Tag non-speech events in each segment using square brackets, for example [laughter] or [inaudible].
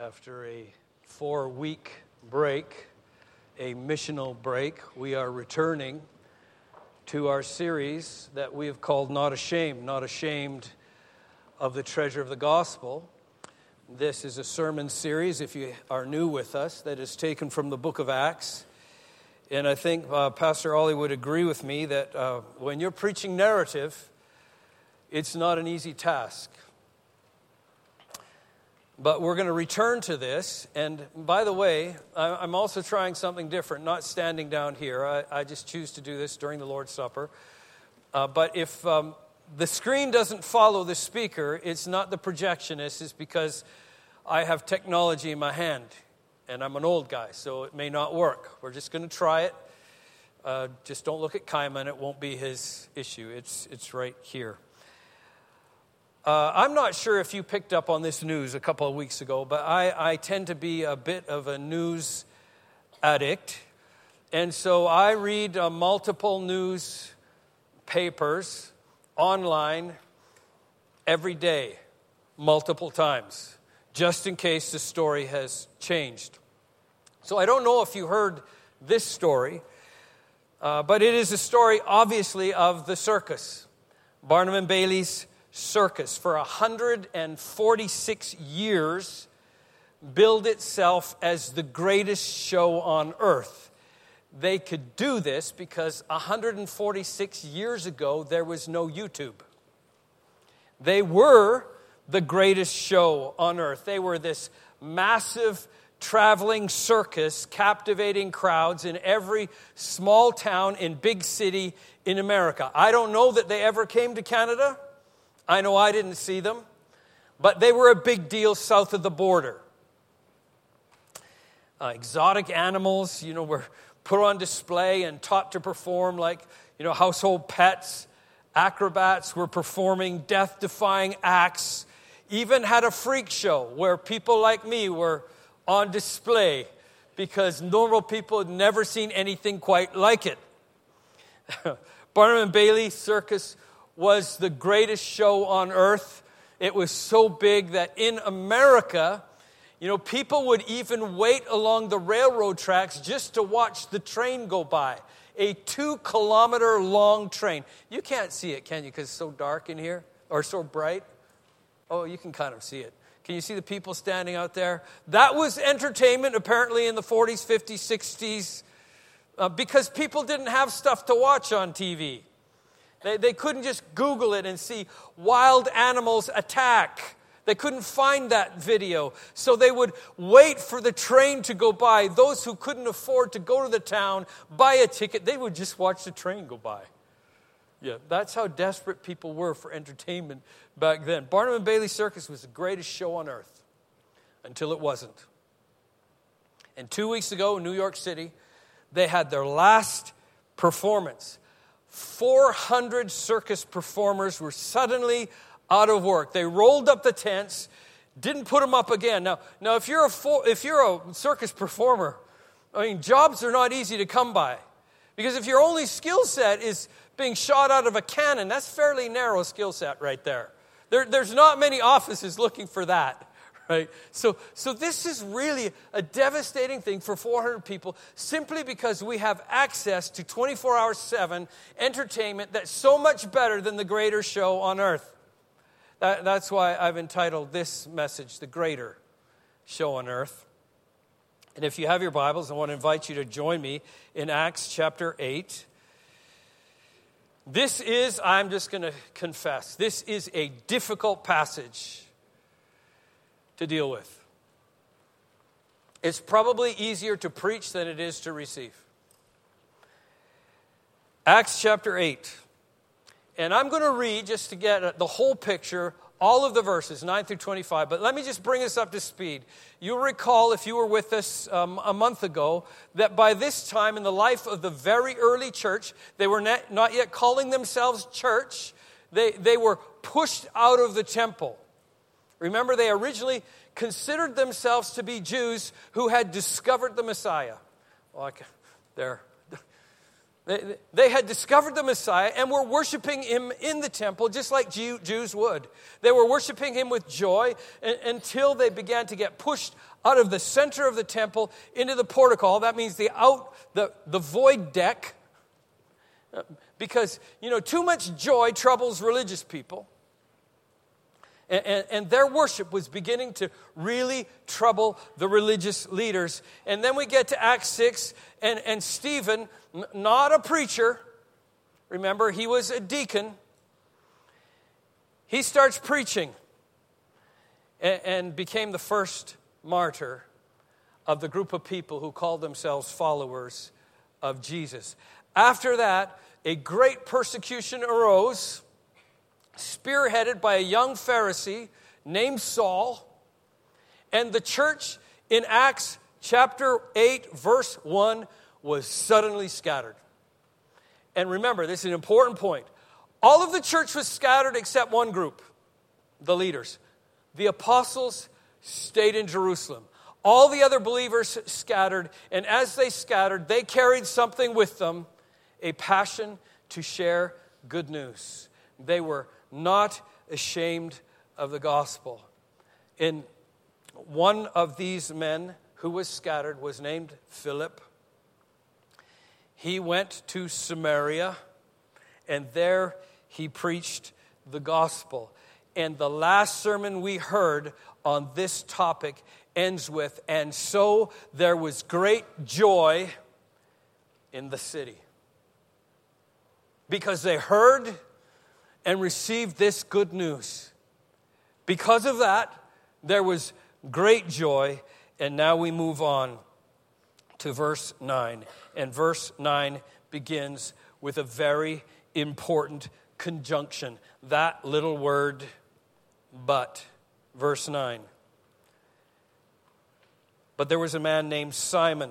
After a four week break, a missional break, we are returning to our series that we have called Not Ashamed, Not Ashamed of the Treasure of the Gospel. This is a sermon series, if you are new with us, that is taken from the book of Acts. And I think uh, Pastor Ollie would agree with me that uh, when you're preaching narrative, it's not an easy task. But we're going to return to this. And by the way, I'm also trying something different, not standing down here. I, I just choose to do this during the Lord's Supper. Uh, but if um, the screen doesn't follow the speaker, it's not the projectionist, it's because I have technology in my hand. And I'm an old guy, so it may not work. We're just going to try it. Uh, just don't look at Kaiman, it won't be his issue. It's, it's right here. Uh, I'm not sure if you picked up on this news a couple of weeks ago, but I, I tend to be a bit of a news addict. And so I read uh, multiple news papers online every day, multiple times, just in case the story has changed. So I don't know if you heard this story, uh, but it is a story, obviously, of the circus. Barnum and Bailey's circus for 146 years billed itself as the greatest show on earth. They could do this because 146 years ago there was no YouTube. They were the greatest show on earth. They were this massive traveling circus captivating crowds in every small town and big city in America. I don't know that they ever came to Canada. I know I didn't see them, but they were a big deal south of the border. Uh, exotic animals, you know, were put on display and taught to perform like, you know, household pets. Acrobats were performing death defying acts. Even had a freak show where people like me were on display because normal people had never seen anything quite like it. [laughs] Barnum and Bailey Circus was the greatest show on earth. It was so big that in America, you know, people would even wait along the railroad tracks just to watch the train go by. A two kilometer long train. You can't see it, can you? Because it's so dark in here or so bright. Oh, you can kind of see it. Can you see the people standing out there? That was entertainment apparently in the 40s, 50s, 60s uh, because people didn't have stuff to watch on TV. They, they couldn't just Google it and see wild animals attack. They couldn't find that video. So they would wait for the train to go by. Those who couldn't afford to go to the town, buy a ticket, they would just watch the train go by. Yeah, that's how desperate people were for entertainment back then. Barnum and Bailey Circus was the greatest show on earth until it wasn't. And two weeks ago in New York City, they had their last performance. 400 circus performers were suddenly out of work. They rolled up the tents, didn't put them up again. Now, now if, you're a full, if you're a circus performer, I mean, jobs are not easy to come by. Because if your only skill set is being shot out of a cannon, that's fairly narrow skill set right there. there. There's not many offices looking for that right? So, so this is really a devastating thing for 400 people simply because we have access to 24 hour 7 entertainment that's so much better than the greater show on earth. That, that's why I've entitled this message, The Greater Show on Earth. And if you have your Bibles, I want to invite you to join me in Acts chapter 8. This is, I'm just going to confess, this is a difficult passage to deal with. It's probably easier to preach than it is to receive. Acts chapter 8. And I'm going to read just to get the whole picture, all of the verses, 9 through 25. But let me just bring us up to speed. You'll recall, if you were with us um, a month ago, that by this time in the life of the very early church, they were not yet calling themselves church, they, they were pushed out of the temple. Remember, they originally considered themselves to be Jews who had discovered the Messiah. Like, They, they had discovered the Messiah and were worshiping him in the temple, just like Jews would. They were worshiping him with joy until they began to get pushed out of the center of the temple into the portico. That means the out, the, the void deck. Uh, because, you know, too much joy troubles religious people. And, and, and, their worship was beginning to really trouble the religious leaders. And then we get to Acts 6, and, and Stephen, n- not a preacher, remember, he was a deacon, he starts preaching and, and became the first martyr of the group of people who called themselves followers of Jesus. After that, a great persecution arose spearheaded by a young Pharisee named Saul. And the church in Acts chapter 8, verse 1 was suddenly scattered. And remember, this is an important point. All of the church was scattered except one group, the leaders. The apostles stayed in Jerusalem. All the other believers scattered, and as they scattered, they carried something with them a passion to share good news. They were not ashamed of the gospel. In one of these men who was scattered was named Philip. He went to Samaria, and there he preached the gospel. And the last sermon we heard on this topic ends with, and so there was great joy in the city. Because they heard and received this good news. Because of that, there was great joy. And now we move on to verse 9. And verse 9 begins with a very important conjunction. That little word, but. Verse 9. But there was a man named Simon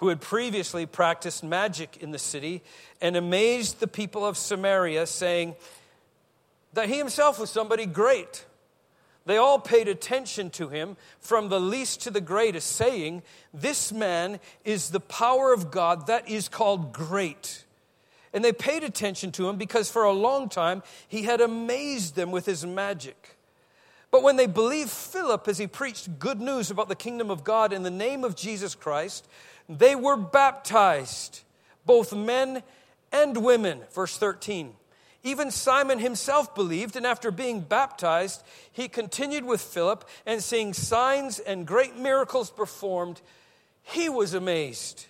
who had previously practiced magic in the city and amazed the people of Samaria, saying that he himself was somebody great. They all paid attention to him, from the least to the greatest, saying, This man is the power of God that is called great. And they paid attention to him because for a long time he had amazed them with his magic. But when they believed Philip as he preached good news about the kingdom of God in the name of Jesus Christ, they were baptized, both men and women. Verse 13. Even Simon himself believed, and after being baptized, he continued with Philip, and seeing signs and great miracles performed, he was amazed.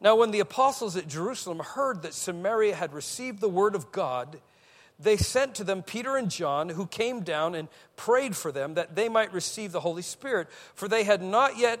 Now, when the apostles at Jerusalem heard that Samaria had received the word of God, they sent to them Peter and John, who came down and prayed for them that they might receive the Holy Spirit, for they had not yet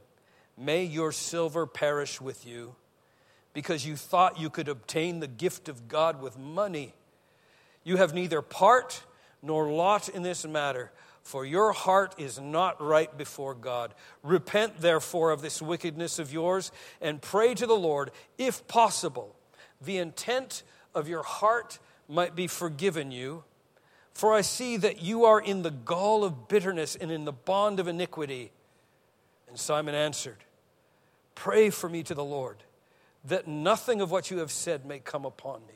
May your silver perish with you, because you thought you could obtain the gift of God with money. You have neither part nor lot in this matter, for your heart is not right before God. Repent, therefore, of this wickedness of yours, and pray to the Lord, if possible, the intent of your heart might be forgiven you. For I see that you are in the gall of bitterness and in the bond of iniquity. And Simon answered, Pray for me to the Lord, that nothing of what you have said may come upon me.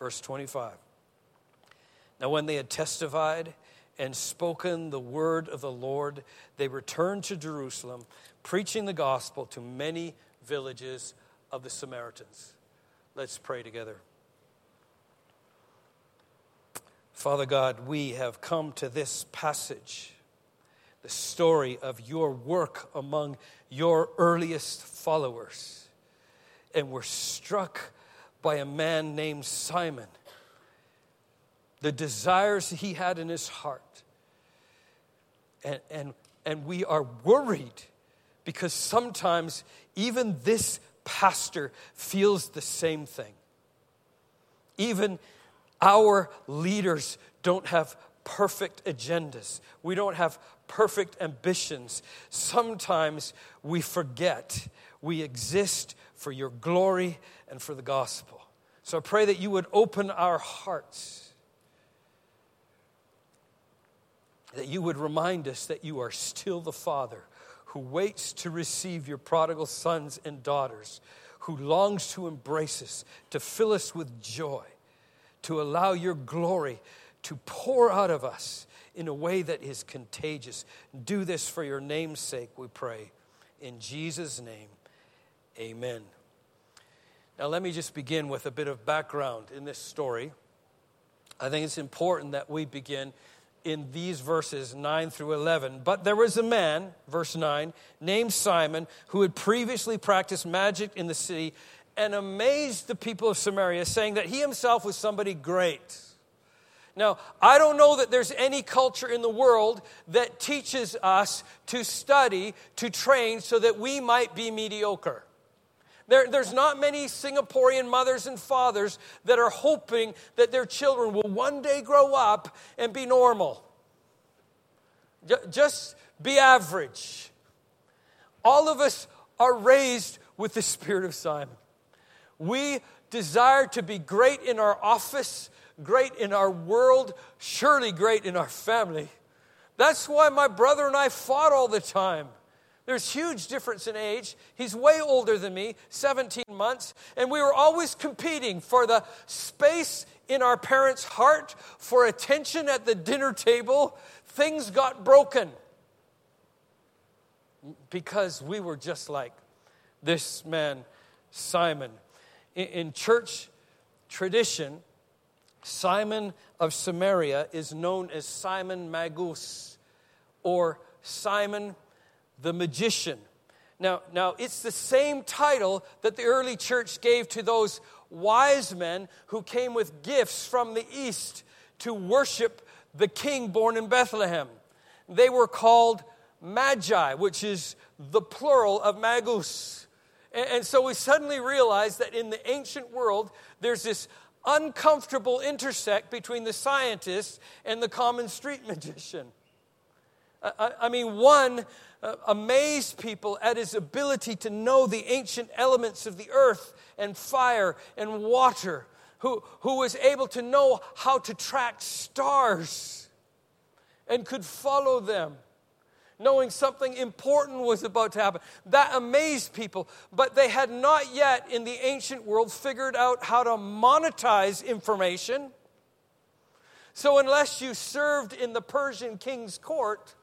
Verse 25. Now, when they had testified and spoken the word of the Lord, they returned to Jerusalem, preaching the gospel to many villages of the Samaritans. Let's pray together. Father God, we have come to this passage the story of your work among your earliest followers. And we're struck by a man named Simon, the desires he had in his heart. And, and, and we are worried because sometimes even this pastor feels the same thing. Even our leaders don't have perfect agendas. We don't have perfect ambitions. Sometimes we forget we exist for your glory and for the gospel. So I pray that you would open our hearts, that you would remind us that you are still the Father who waits to receive your prodigal sons and daughters, who longs to embrace us, to fill us with joy, to allow your glory to pour out of us in a way that is contagious. Do this for your name's sake, we pray. In Jesus' name, amen. Now, let me just begin with a bit of background in this story. I think it's important that we begin in these verses 9 through 11. But there was a man, verse 9, named Simon, who had previously practiced magic in the city and amazed the people of Samaria, saying that he himself was somebody great. Now, I don't know that there's any culture in the world that teaches us to study, to train, so that we might be mediocre. There, there's not many Singaporean mothers and fathers that are hoping that their children will one day grow up and be normal. Just be average. All of us are raised with the spirit of Simon. We desire to be great in our office, great in our world, surely great in our family. That's why my brother and I fought all the time. There's huge difference in age. He's way older than me, 17 months, and we were always competing for the space in our parents' heart, for attention at the dinner table. Things got broken because we were just like this man, Simon. In, church tradition, Simon of Samaria is known as Simon Magus or Simon the magician. Now, now, it's the same title that the early church gave to those wise men who came with gifts from the east to worship the king born in Bethlehem. They were called magi, which is the plural of magus. And, and so we suddenly realize that in the ancient world, there's this uncomfortable intersect between the scientist and the common street [laughs] magician. I, I mean, one uh, amazed people at his ability to know the ancient elements of the earth and fire and water, who, who was able to know how to track stars and could follow them knowing something important was about to happen. That amazed people, but they had not yet in the ancient world figured out how to monetize information. So, unless you served in the Persian king's court,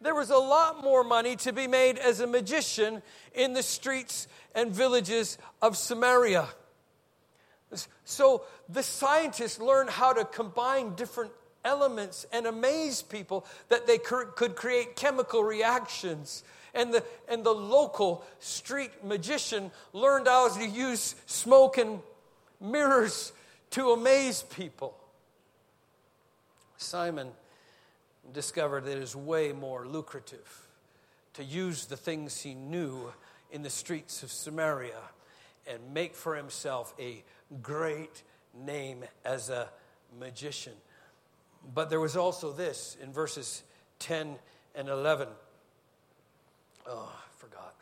there was a lot more money to be made as a magician in the streets and villages of Samaria. So the scientists learned how to combine different elements and amaze people that they could create chemical reactions. And the, and the local street magician learned how to use smoke and mirrors to amaze people. Simon discovered that it is way more lucrative to use the things he knew in the streets of Samaria and make for himself a great name as a magician. But there was also this in verses 10 and 11. Oh, I forgot.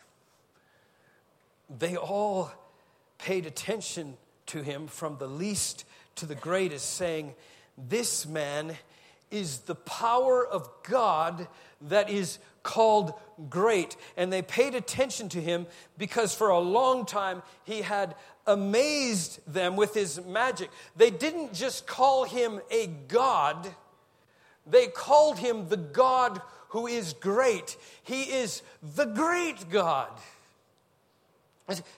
They all paid attention to him from the least to the greatest, saying, This man is the power of God that is called great. And they paid attention to him because for a long time he had amazed them with his magic. They didn't just call him a God, they called him the God who is great. He is the great God.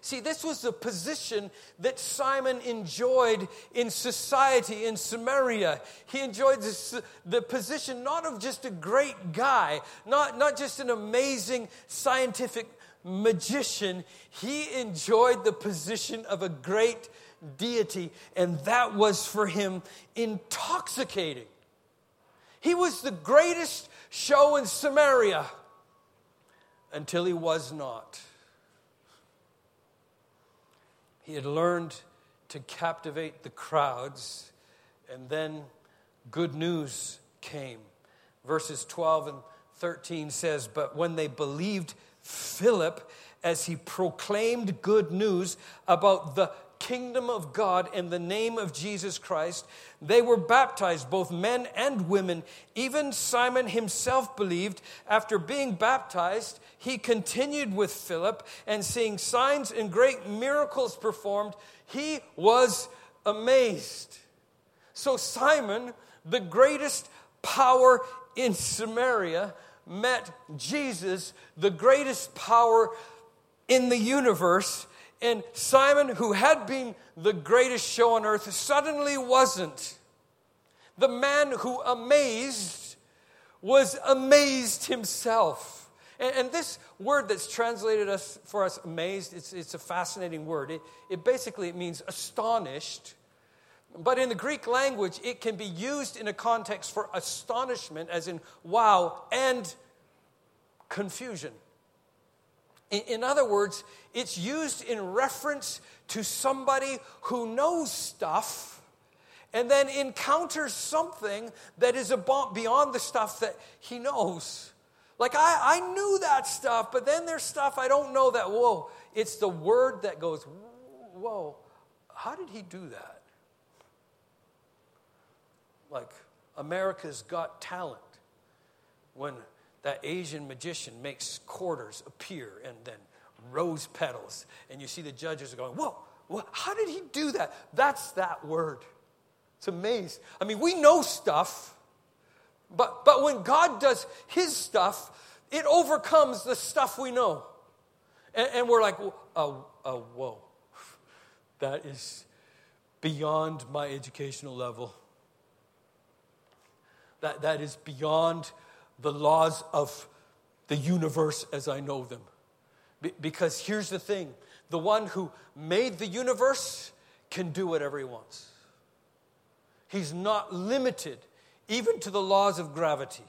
See, this was the position that Simon enjoyed in society in Samaria. He enjoyed this, the position not of just a great guy, not, not just an amazing scientific magician. He enjoyed the position of a great deity, and that was for him intoxicating. He was the greatest show in Samaria until he was not. He had learned to captivate the crowds, and then good news came. Verses 12 and 13 says, But when they believed Philip as he proclaimed good news about the kingdom of God in the name of Jesus Christ. They were baptized, both men and women. Even Simon himself believed. After being baptized, he continued with Philip and seeing signs and great miracles performed, he was amazed. So, Simon, the greatest power in Samaria, met Jesus, the greatest power in the universe. And Simon, who had been the greatest show on earth, suddenly wasn't. The man who amazed was amazed himself. And, and this word that's translated us for us amazed, it's, it's a fascinating word. It, it basically it means astonished. But in the Greek language, it can be used in a context for astonishment, as in wow, and confusion. In other words, it's used in reference to somebody who knows stuff and then encounters something that is beyond the stuff that he knows. Like, I, I knew that stuff, but then there's stuff I don't know that, whoa, it's the word that goes, whoa, how did he do that? Like, America's Got Talent. When that Asian magician makes quarters appear and then rose petals. And you see the judges are going, Whoa, whoa how did he do that? That's that word. It's amazing. I mean, we know stuff, but, but when God does his stuff, it overcomes the stuff we know. And, and we're like, oh, oh, whoa, [laughs] that is beyond my educational level. That, that is beyond the laws of the universe as I know them. Be- because here's the thing the one who made the universe can do whatever he wants. He's not limited even to the laws of gravity.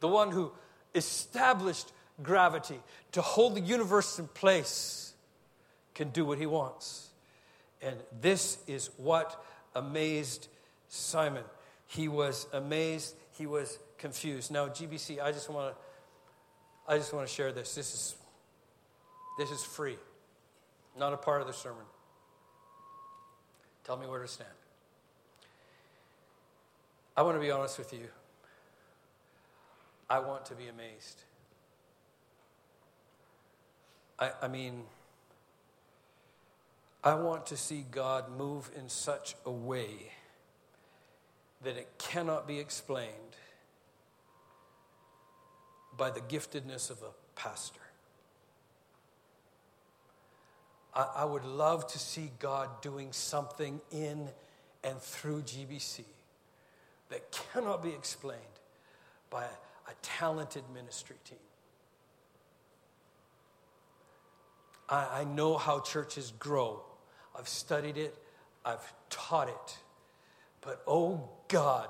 The one who established gravity to hold the universe in place can do what he wants. And this is what amazed Simon. He was amazed, he was confused. Now, GBC, I just want to I just want to share this. This is this is free. Not a part of the sermon. Tell me where to stand. I want to be honest with you. I want to be amazed. I, I mean, I want to see God move in such a way that it cannot be explained by the giftedness of a pastor. I, I would love to see God doing something in and through GBC that cannot be explained by a, a talented ministry team. I, I know how churches grow. I've studied it, I've taught it. But oh God,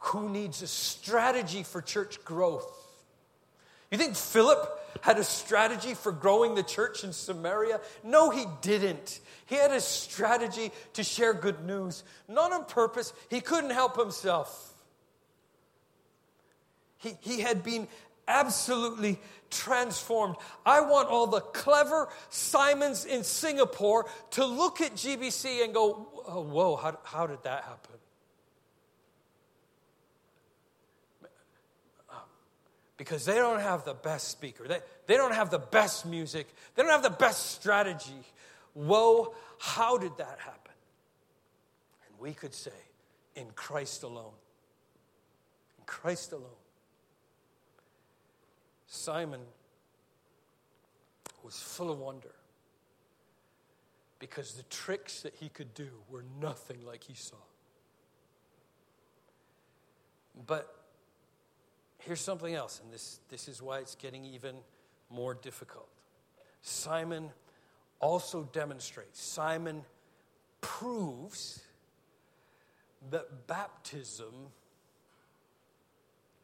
who needs a strategy for church growth? You think Philip had a strategy for growing the church in Samaria? No, he didn't. He had a strategy to share good news, not on purpose. He couldn't help himself. He, he had been absolutely transformed. I want all the clever Simons in Singapore to look at GBC and go, oh, whoa, how, how did that happen? Because they don't have the best speaker. They, they don't have the best music. They don't have the best strategy. Whoa, how did that happen? And we could say, in Christ alone. In Christ alone. Simon was full of wonder because the tricks that he could do were nothing like he saw. But Here's something else, and this, this is why it's getting even more difficult. Simon also demonstrates, Simon proves that baptism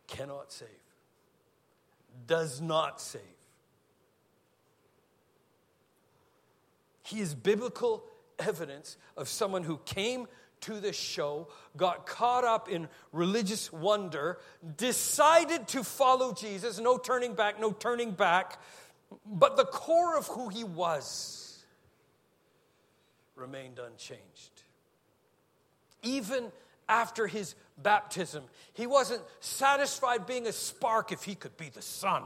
cannot save, does not save. He is biblical evidence of someone who came to this show, got caught up in religious wonder, decided to follow Jesus, no turning back, no turning back, but the core of who he was remained unchanged. Even after his baptism, he wasn't satisfied being a spark if he could be the sun.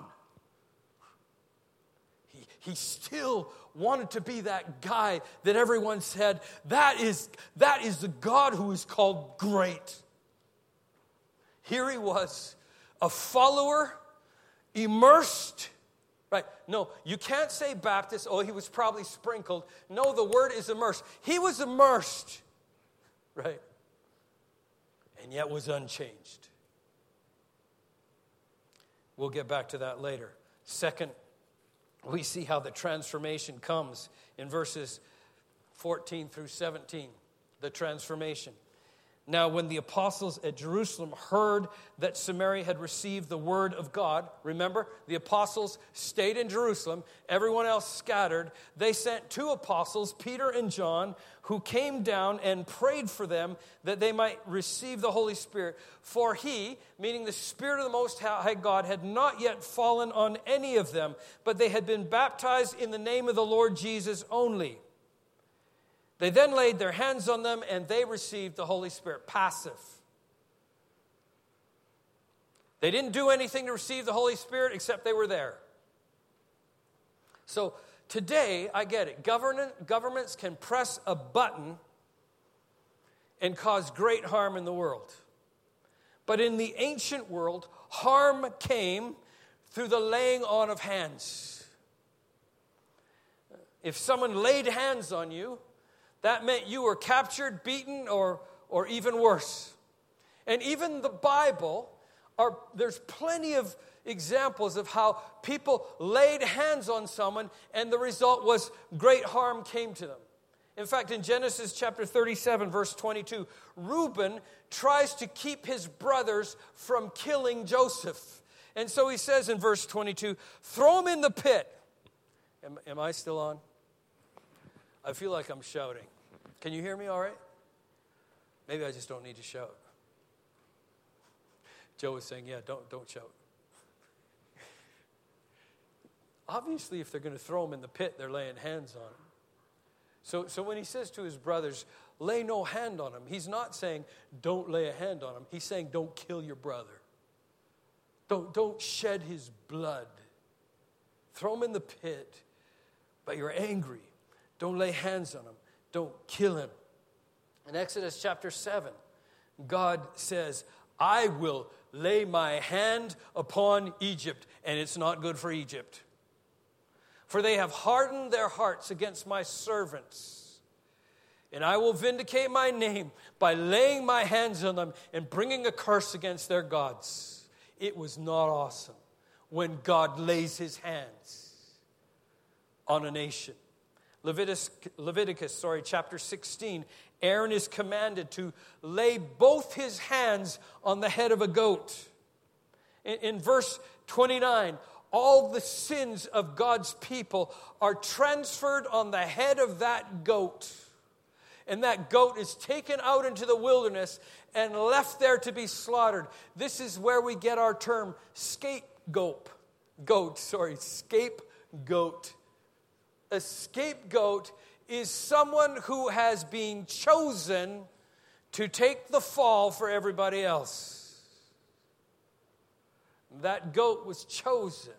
He, he still wanted to be that guy that everyone said, that is, that is the God who is called great. Here he was, a follower, immersed. Right? No, you can't say Baptist, oh, he was probably sprinkled. No, the word is immersed. He was immersed, right? And yet was unchanged. We'll get back to that later. Second we see how the transformation comes in verses 14 through 17. The transformation. Now, when the apostles at Jerusalem heard that Samaria had received the word of God, remember, the apostles stayed in Jerusalem, everyone else scattered. They sent two apostles, Peter and John, who came down and prayed for them that they might receive the Holy Spirit. For he, meaning the Spirit of the Most High God, had not yet fallen on any of them, but they had been baptized in the name of the Lord Jesus only. They then laid their hands on them and they received the Holy Spirit. Passive. They didn't do anything to receive the Holy Spirit except they were there. So today, I get it. Government, governments can press a button and cause great harm in the world. But in the ancient world, harm came through the laying on of hands. If someone laid hands on you, that meant you were captured, beaten, or, or even worse. And even the Bible, are, there's plenty of examples of how people laid hands on someone and the result was great harm came to them. In fact, in Genesis chapter 37, verse 22, Reuben tries to keep his brothers from killing Joseph. And so he says in verse 22, throw him in the pit. Am, am I still on? I feel like I'm shouting. Can you hear me all right? Maybe I just don't need to shout. Joe was saying, Yeah, don't, don't shout. Obviously, if they're going to throw him in the pit, they're laying hands on him. So, so when he says to his brothers, lay no hand on him, he's not saying, don't lay a hand on him. He's saying, don't kill your brother. Don't, don't shed his blood. Throw him in the pit, but you're angry. Don't lay hands on him. Don't kill him. In Exodus chapter 7, God says, I will lay my hand upon Egypt, and it's not good for Egypt. For they have hardened their hearts against my servants. And I will vindicate my name by laying my hands on them and bringing a curse against their gods. It was not awesome when God lays his hands on a nation. Leviticus, Leviticus, sorry, chapter 16, Aaron is commanded to lay both his hands on the head of a goat. In, in verse 29, all the sins of God's people are transferred on the head of that goat. And that goat is taken out into the wilderness and left there to be slaughtered. This is where we get our term scapegoat. Goat, sorry, scapegoat a scapegoat is someone who has been chosen to take the fall for everybody else. That goat was chosen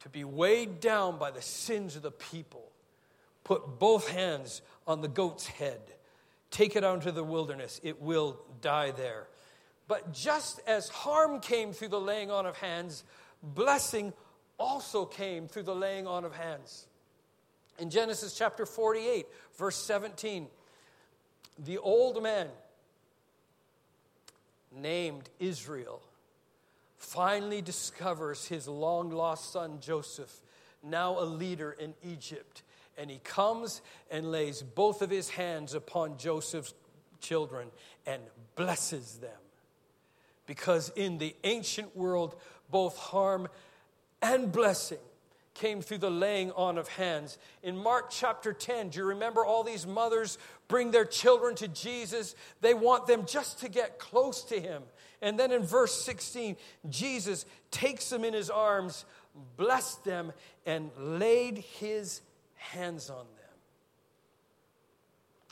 to be weighed down by the sins of the people. Put both hands on the goat's head. Take it out into the wilderness. It will die there. But just as harm came through the laying on of hands, blessing also came through the laying on of hands. In Genesis chapter 48, verse 17, the old man named Israel finally discovers his long lost son Joseph, now a leader in Egypt. And he comes and lays both of his hands upon Joseph's children and blesses them. Because in the ancient world, both harm and blessing came through the laying on of hands. In Mark chapter 10, do you remember all these mothers bring their children to Jesus? They want them just to get close to him. And then in verse 16, Jesus takes them in his arms, blessed them, and laid his hands on them.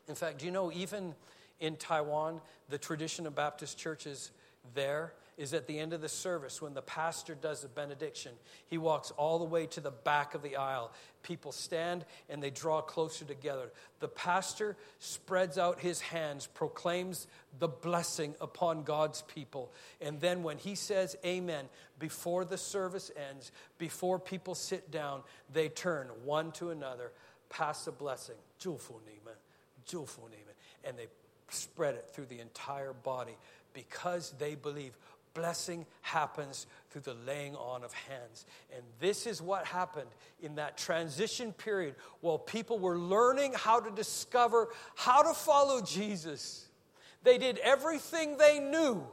In fact, do you know, even in Taiwan, the tradition of Baptist churches there is at the end of the service when the pastor does the benediction. He walks all the way to the back of the aisle. People stand and they draw closer together. The pastor spreads out his hands, proclaims the blessing upon God's people. And then when he says amen, before the service ends, before people sit down, they turn one to another, pass the blessing, and they spread it through the entire body because they believe blessing happens through the laying on of hands. And this is what happened in that transition period while people were learning how to discover how to follow Jesus. They did everything they knew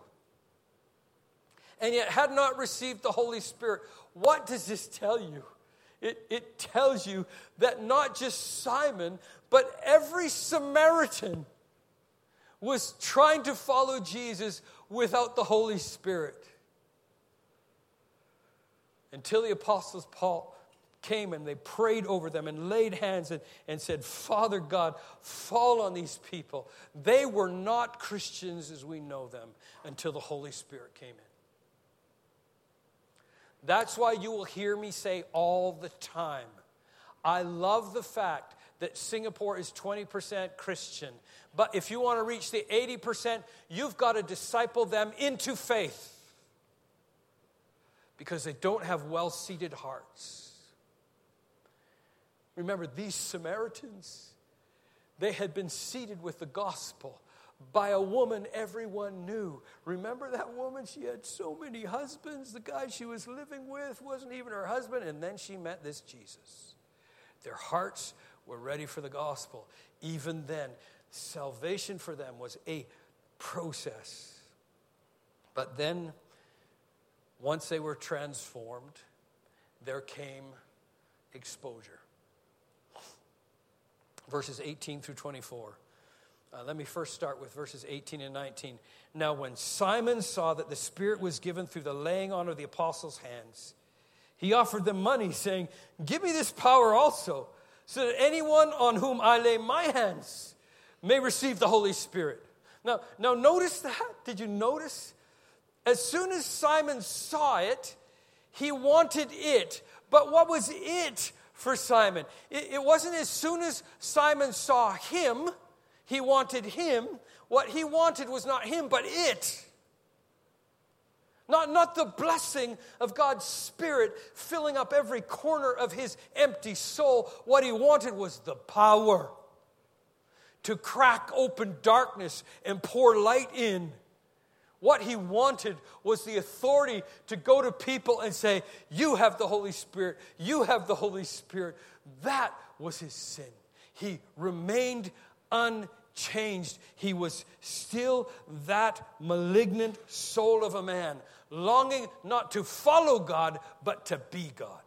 and yet had not received the Holy Spirit. What does this tell you? It, it tells you that not just Simon, but every Samaritan was trying to follow Jesus without the Holy Spirit. Until the apostles Paul came and they prayed over them and laid hands and, and said, Father God, fall on these people. They were not Christians as we know them until the Holy Spirit came in. That's why you will hear me say all the time I love the fact that Singapore is 20% Christian. But if you want to reach the 80%, you've got to disciple them into faith because they don't have well seeded hearts. Remember, these Samaritans, they had been seeded with the gospel by a woman everyone knew. Remember that woman? She had so many husbands. The guy she was living with wasn't even her husband. And then she met this Jesus. Their hearts were ready for the gospel. Even then, salvation for them was a process. But then, once they were transformed, there came exposure. Verses 18 through 24. Uh, let me first start with verses 18 and 19. Now, when Simon saw that the Spirit was given through the laying on of the apostles' hands, he offered them money, saying, Give me this power also so that anyone on whom I lay my hands may receive the Holy Spirit. Now, now notice that. Did you notice? As soon as Simon saw it, he wanted it. But what was it for Simon? It, it wasn't as soon as Simon saw him, he wanted him. What he wanted was not him, but it. Not, not the blessing of God's Spirit filling up every corner of his empty soul. What he wanted was the power to crack open darkness and pour light in. What he wanted was the authority to go to people and say, You have the Holy Spirit. You have the Holy Spirit. That was his sin. He remained unchanged. He was still that malignant soul of a man longing not to follow God, but to be God.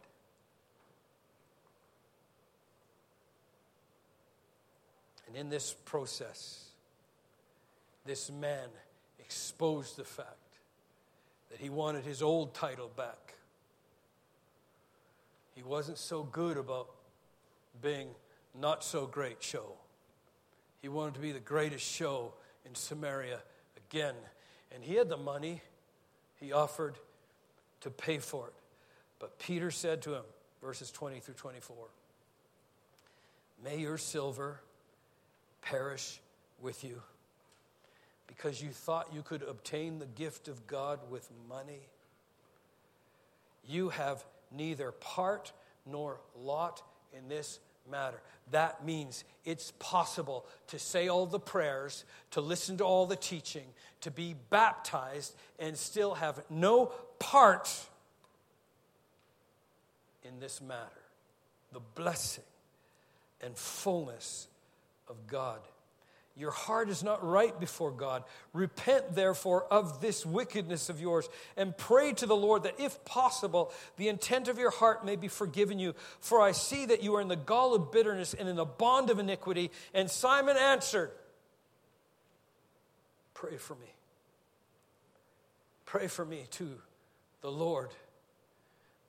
And in this process, this man exposed the fact that he wanted his old title back. He wasn't so good about being not so great show. He wanted to be the greatest show in Samaria again. And he had the money he offered to pay for it. But Peter said to him, verses 20 through 24, May your silver perish with you because you thought you could obtain the gift of God with money. You have neither part nor lot in this matter. That means it's possible to say all the prayers, to listen to all the teaching, to be baptized, and still have no part in this matter. The blessing and fullness of God. Your heart is not right before God. Repent, therefore, of this wickedness of yours, and pray to the Lord that, if possible, the intent of your heart may be forgiven you. For I see that you are in the gall of bitterness and in the bond of iniquity. And Simon answered, Pray for me. Pray for me to the Lord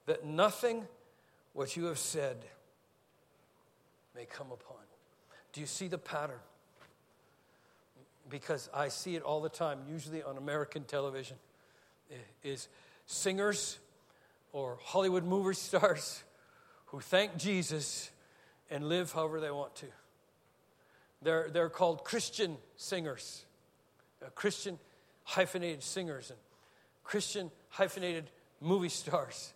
that nothing what you have said may come upon. Do you see the pattern? Because I see it all the time, usually on American television, is singers or Hollywood movie [laughs] stars who thank Jesus and live however they want to. They're, they're called Christian singers, uh, Christian hyphenated singers, and Christian hyphenated movie stars.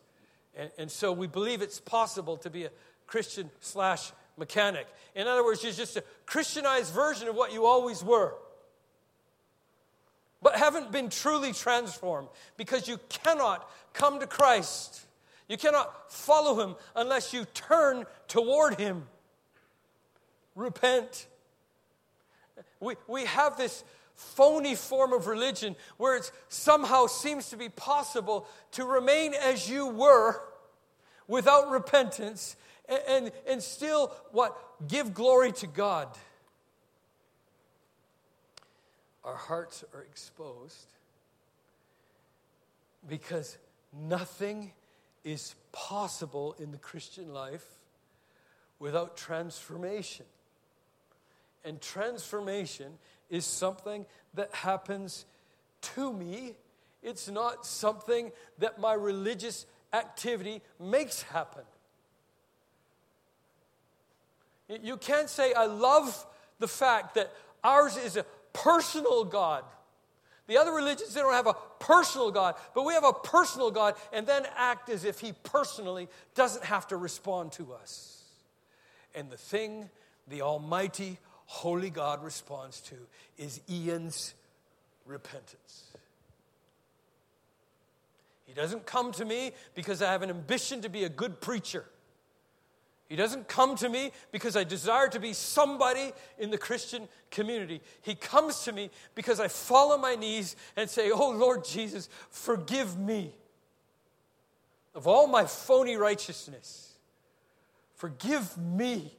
And, and so we believe it's possible to be a Christian slash mechanic. In other words, you're just a Christianized version of what you always were. But haven't been truly transformed because you cannot come to Christ. You cannot follow him unless you turn toward him. Repent. We, we have this phony form of religion where it somehow seems to be possible to remain as you were without repentance and, and, and still what? Give glory to God. Our hearts are exposed because nothing is possible in the Christian life without transformation. And transformation is something that happens to me. It's not something that my religious activity makes happen. You can't say, I love the fact that ours is a personal God. The other religions, they don't have a personal God, but we have a personal God, and then act as if He personally doesn't have to respond to us. And the thing the Almighty, Holy God responds to is Ian's repentance. He doesn't come to me because I have an ambition to be a good preacher. He doesn't come to me because I desire to be somebody in the Christian community. He comes to me because I fall on my knees and say, Oh Lord Jesus, forgive me of all my phony righteousness. Forgive me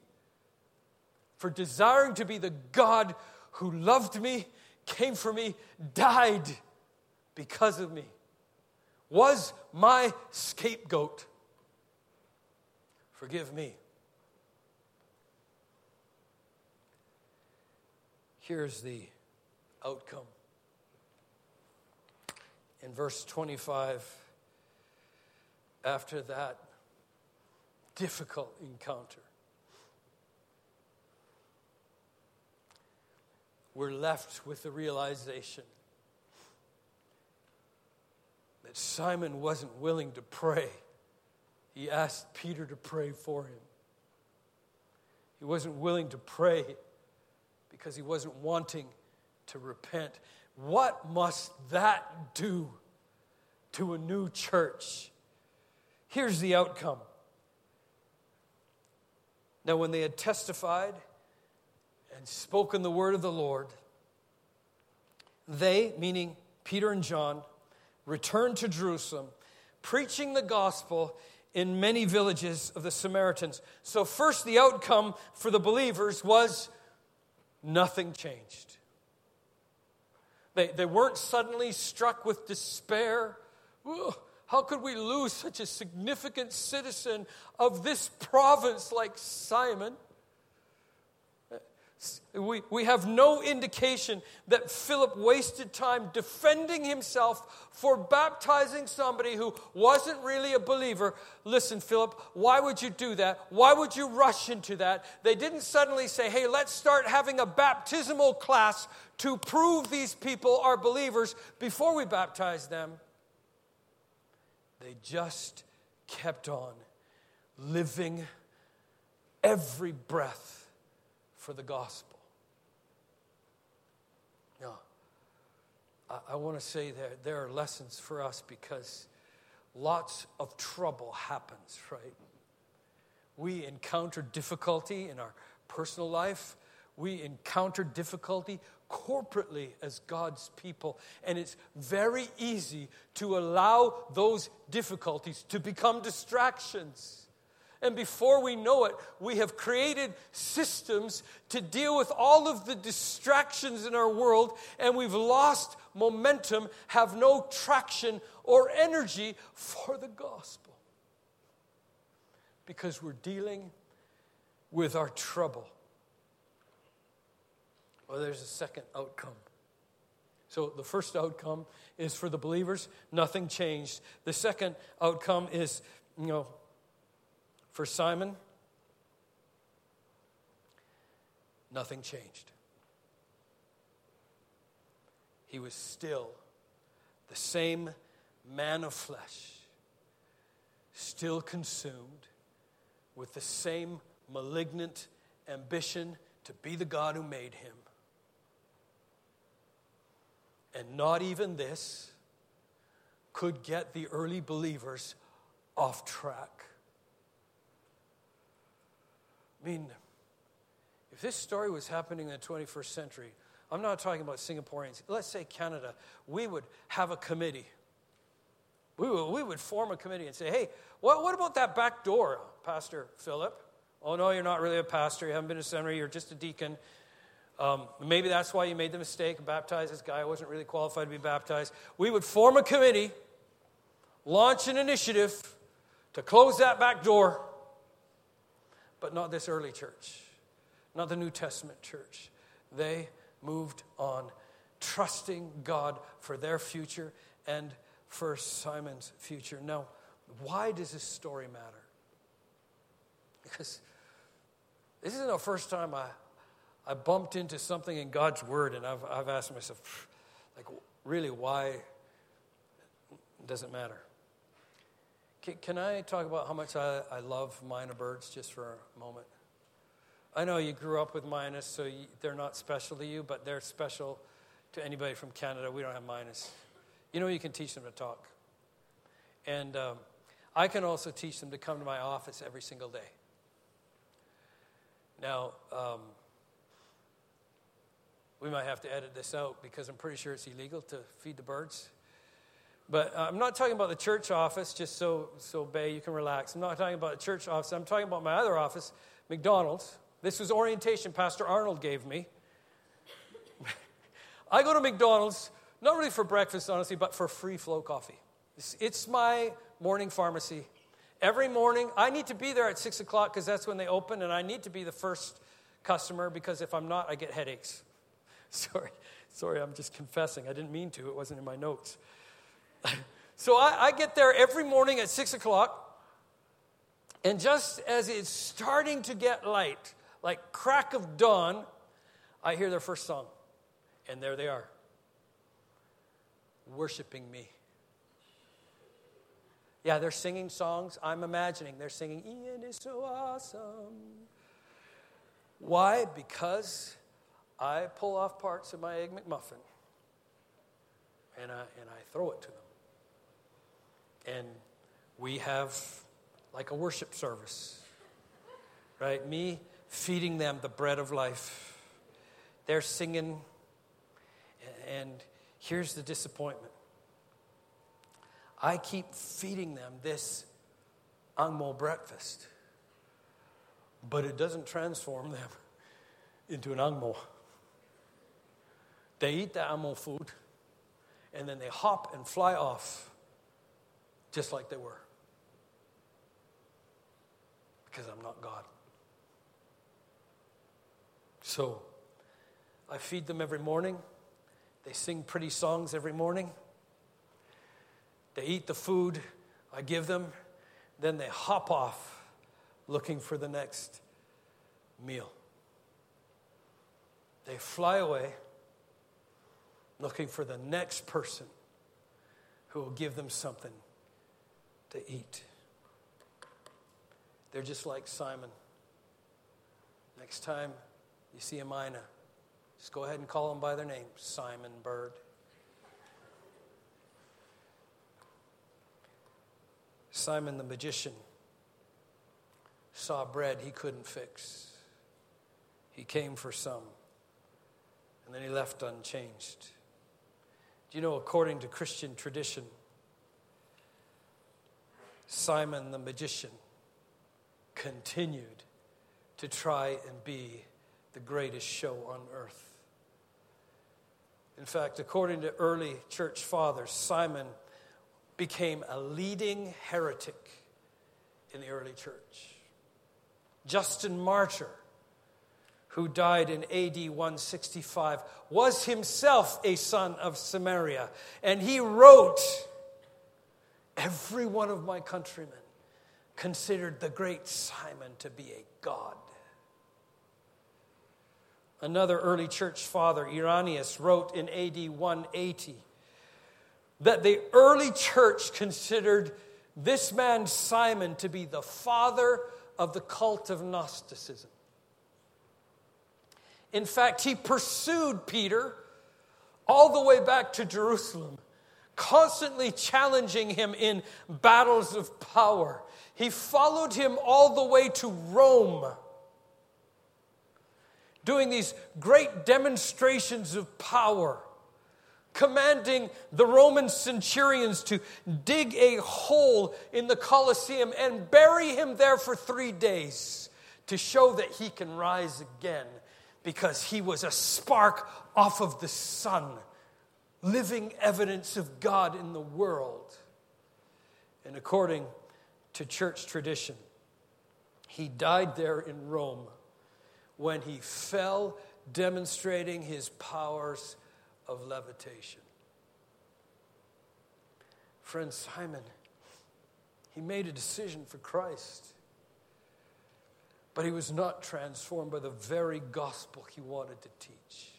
for desiring to be the God who loved me, came for me, died because of me, was my scapegoat. Forgive me. Here's the outcome. In verse 25, after that difficult encounter, we're left with the realization that Simon wasn't willing to pray. He asked Peter to pray for him. He wasn't willing to pray because he wasn't wanting to repent. What must that do to a new church? Here's the outcome. Now, when they had testified and spoken the word of the Lord, they, meaning Peter and John, returned to Jerusalem, preaching the gospel in many villages of the Samaritans. So, first, the outcome for the believers was nothing changed. They, they weren't suddenly struck with despair. how could we lose such a significant citizen of this province like Simon? We, we have no indication that Philip wasted time defending himself for baptizing somebody who wasn't really a believer. Listen, Philip, why would you do that? Why would you rush into that? They didn't suddenly say, hey, let's start having a baptismal class to prove these people are believers before we baptize them. They just kept on living every breath for the gospel. Now, I, I want to say that there are lessons for us because lots of trouble happens, right? We encounter difficulty in our personal life. we encounter difficulty corporately as God's people. And it's very easy to allow those difficulties to become distractions. And before we know it, we have created systems to deal with all of the distractions in our world, and we've lost momentum, have no traction or energy for the gospel. Because we're dealing with our trouble. Well, there's a second outcome. So the first outcome is for the believers, nothing changed. The second outcome is, you know, for Simon, nothing changed. He was still the same man of flesh, still consumed with the same malignant ambition to be the God who made him. And not even this could get the early believers off track. I mean, if this story was happening in the 21st century, I'm not talking about Singaporeans, let's say Canada, we would have a committee. We would, we would form a committee and say, hey, what, what about that back door, Pastor Philip? Oh, no, you're not really a pastor. You haven't been a seminary. You're just a deacon. Um, maybe that's why you made the mistake baptized this guy. I wasn't really qualified to be baptized. We would form a committee, launch an initiative to close that back door, but not this early church, not the New Testament church. They moved on, trusting God for their future and for Simon's future. Now, why does this story matter? Because this isn't the first time I I bumped into something in God's word, and I've, I've asked myself, like, really, why does it matter? Can, I talk about how much I, I love myna birds just for a moment? I know you grew up with mynas, so you, they're not special to you, but they're special to anybody from Canada. We don't have mynas. You know, you can teach them to talk. And um, I can also teach them to come to my office every single day. Now, um, we might have to edit this out because I'm pretty sure it's illegal to feed the birds. But uh, I'm not talking about the church office, just so, so Bay, you can relax. I'm not talking about the church office. I'm talking about my other office, McDonald's. This was orientation Pastor Arnold gave me. [laughs] I go to McDonald's, not really for breakfast, honestly, but for free flow coffee. It's, it's my morning pharmacy. Every morning, I need to be there at 6 o'clock because that's when they open, and I need to be the first customer because if I'm not, I get headaches. [laughs] Sorry, sorry, I'm just confessing. I didn't mean to, it wasn't in my notes. [laughs] so I, I get there every morning at six o'clock, and just as it's starting to get light, like crack of dawn, I hear their first song. And there they are, worshiping me. Yeah, they're singing songs. I'm imagining they're singing, Ian is so awesome. Why? Because I pull off parts of my Egg McMuffin and I, and I throw it to them. And we have like a worship service, right? Me feeding them the bread of life. They're singing, and here's the disappointment. I keep feeding them this Angmo breakfast, but it doesn't transform them [laughs] into an Angmo. They eat the animal food and then they hop and fly off just like they were. Because I'm not God. So I feed them every morning. They sing pretty songs every morning. They eat the food I give them. Then they hop off looking for the next meal. They fly away looking for the next person who will give them something to eat. They're just like Simon. Next time you see a myna, just go ahead and call them by their name Simon Bird. Simon the magician saw bread he couldn't fix. He came for some, and then he left unchanged. Do you know, according to Christian tradition, Simon the magician continued to try and be the greatest show on earth. In fact, according to early church fathers, Simon became a leading heretic in the early church. Justin Martyr, who died in AD 165, was himself a son of Samaria, and he wrote, Every one of my countrymen considered the great Simon to be a god. Another early church father, Irenaeus, wrote in AD 180 that the early church considered this man Simon to be the father of the cult of Gnosticism. In fact, he pursued Peter all the way back to Jerusalem, constantly challenging him in battles of power. He followed him all the way to Rome doing these great demonstrations of power, commanding the Roman centurions to dig a hole in the Colosseum and bury him there for three days to show that he can rise again because he was a spark off of the sun, living evidence of God in the world. And according to church tradition, he died there in Rome when he fell, demonstrating his powers of levitation. Friend Simon, he made a decision for Christ, but he was not transformed by the very gospel he wanted to teach.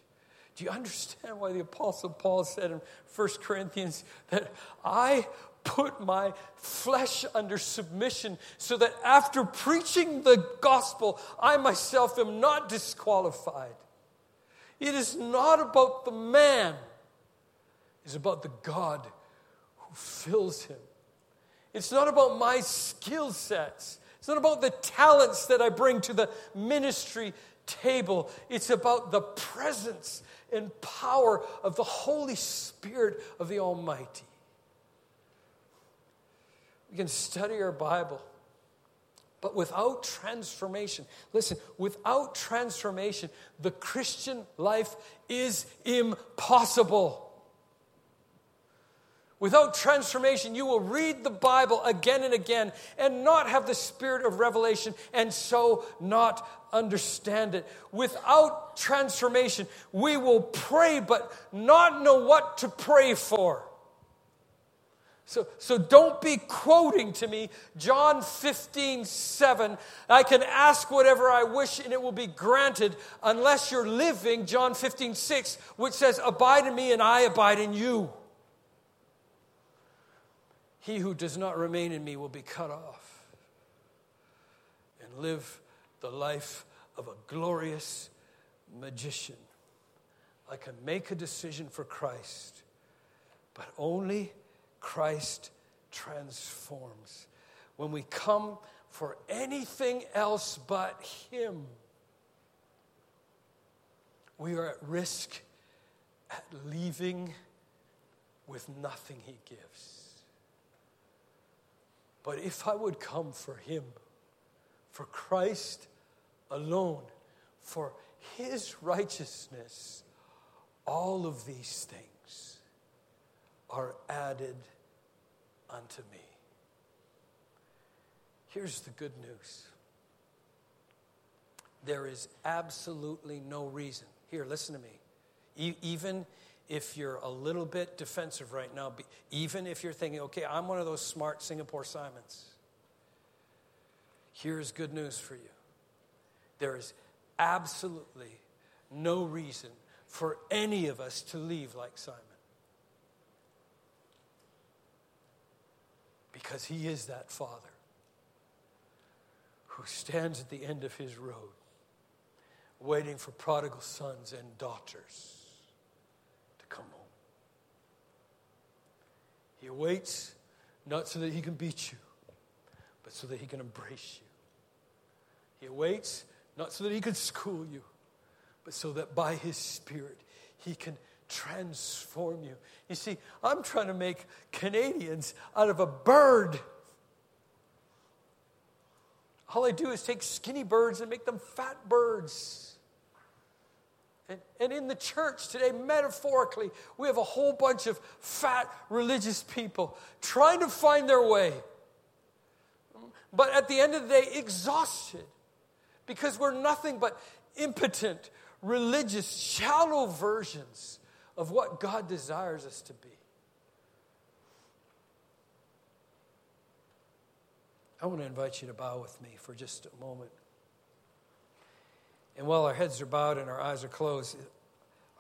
Do you understand why the Apostle Paul said in 1 Corinthians that I put my flesh under submission so that after preaching the gospel, I myself am not disqualified. It is not about the man, it's about the God who fills him. It's not about my skill sets. It's not about the talents that I bring to the ministry table. It's about the presence and power of the Holy Spirit of the Almighty. We can study our Bible. But without transformation, listen, without transformation, the Christian life is impossible. Without transformation, you will read the Bible again and again and not have the spirit of revelation and so not understand it. Without transformation, we will pray but not know what to pray for. So, so don't be quoting to me John 15, 7. I can ask whatever I wish and it will be granted unless you're living John 15, 6, which says, Abide in me and I abide in you. He who does not remain in me will be cut off and live the life of a glorious magician. I can make a decision for Christ, but only Christ transforms. When we come for anything else but Him, we are at risk at leaving with nothing He gives. But if I would come for Him, for Christ alone, for His righteousness, all of these things are added unto me. Here's the good news there is absolutely no reason. Here, listen to me. E- even if you're a little bit defensive right now, even if you're thinking, okay, I'm one of those smart Singapore Simons, here's good news for you. There is absolutely no reason for any of us to leave like Simon. because he is that father who stands at the end of his road waiting for prodigal sons and daughters to come home. He waits not so that he can beat you, but so that he can embrace you. He waits not so that he can school you, but so that by His Spirit He can transform you. You see, I'm trying to make Canadians out of a bird. All I do is take skinny birds and make them fat birds. And, and in the church today, metaphorically, we have a whole bunch of fat religious people trying to find their way. But at the end of the day, exhausted because we're nothing but impotent, religious, shallow versions of what God desires us to be. I want to invite you to bow with me for just a moment. And while our heads are bowed and our eyes are closed,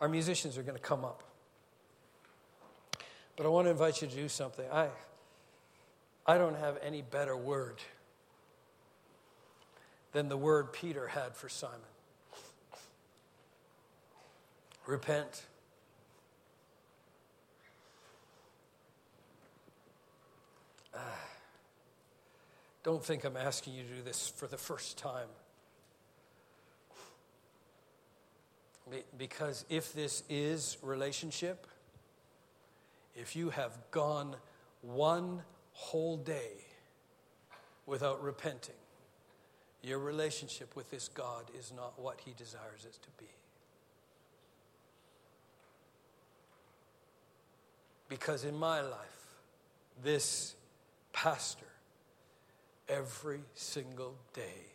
our musicians are going to come up. But I want to invite you to do something. I, I don't have any better word than the word Peter had for Simon repent. Ah. don't think I'm asking you to do this for the first time. Because if this is relationship, if you have gone one whole day without repenting, your relationship with this God is not what He desires it to be. Because in my life, this pastor, every single day,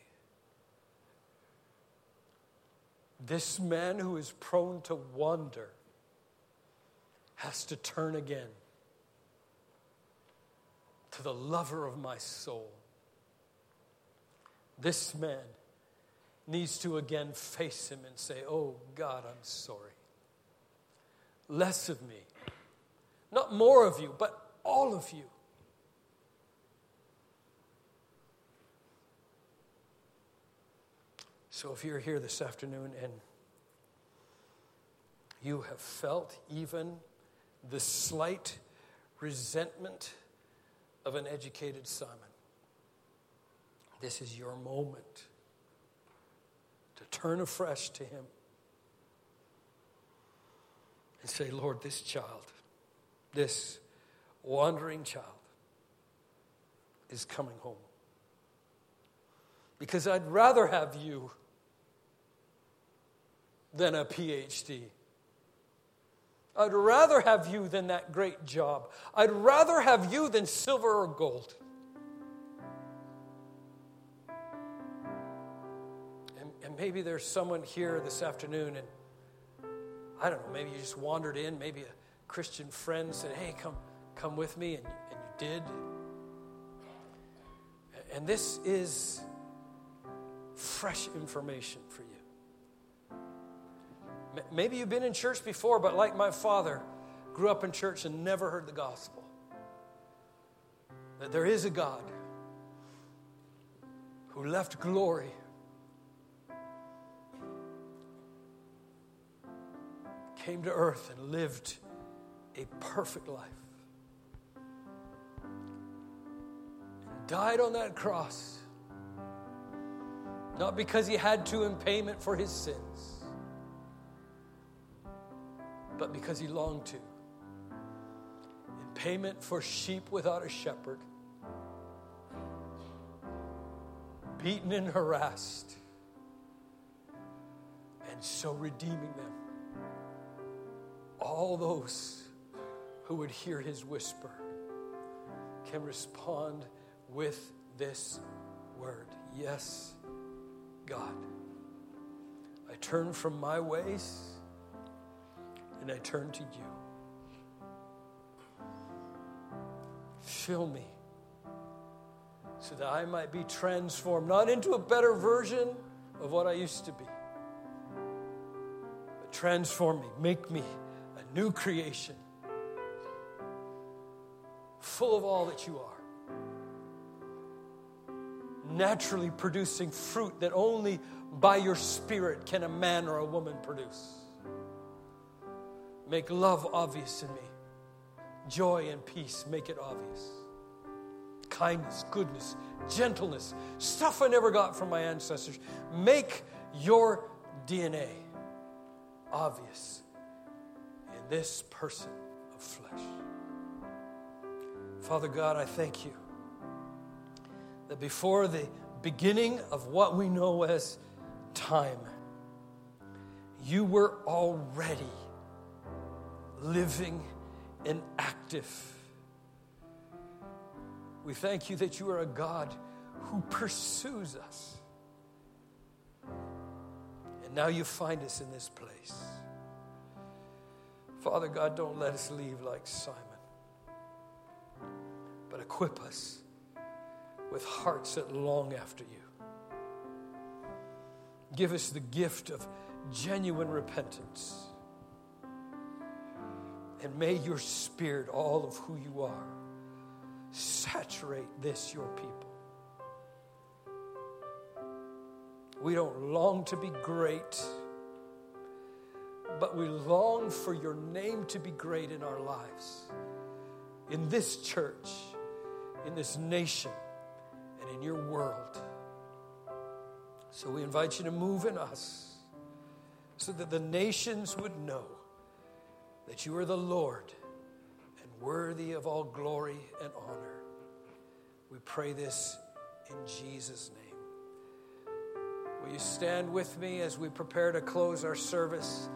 this man who is prone to wander has to turn again to the lover of my soul this man needs to again face him and say, Oh God, I'm sorry. Less of me. Not more of you, but all of you. So if you're here this afternoon and you have felt even the slight resentment of an educated Simon, this is your moment to turn afresh to Him and say, Lord, this child, this wandering child, is coming home. Because I'd rather have you than a PhD. I'd rather have you than that great job. I'd rather have you than silver or gold. And maybe there's someone here this afternoon and I don't know, maybe you just wandered in, maybe a Christian friend said, hey, come, come with me, and, and you did. And this is fresh information for you. Maybe you've been in church before, but like my father, grew up in church and never heard the gospel. That there is a God who left glory came to earth and lived a perfect life. And died on that cross, not because he had to in payment for his sins, but because he longed to. In payment for sheep without a shepherd, beaten and harassed, and so redeeming them all those who would hear his whisper can respond with this word Yes, God. I turn from my ways and I turn to you. Fill me so that I might be transformed, not into a better version of what I used to be, but transform me, make me a new creation, full of all that you are, naturally producing fruit that only by your spirit can a man or a woman produce. Make love obvious in me, joy and peace, make it obvious. Kindness, goodness, gentleness, stuff I never got from my ancestors. Make your DNA obvious in this person of flesh. Father God, I thank you that before the beginning of what we know as time, you were already living and active. We thank you that you are a God who pursues us. And now you find us in this place. Father God, don't let us leave like Simon, but equip us with hearts that long after you. Give us the gift of genuine repentance. And may your spirit, all of who you are, saturate this, your people. We don't long to be great, but we long for your name to be great in our lives, in this church, in this nation, and in your world. So we invite you to move in us so that the nations would know that you are the Lord and worthy of all glory and honor. We pray this in Jesus' name. Will you stand with me as we prepare to close our service?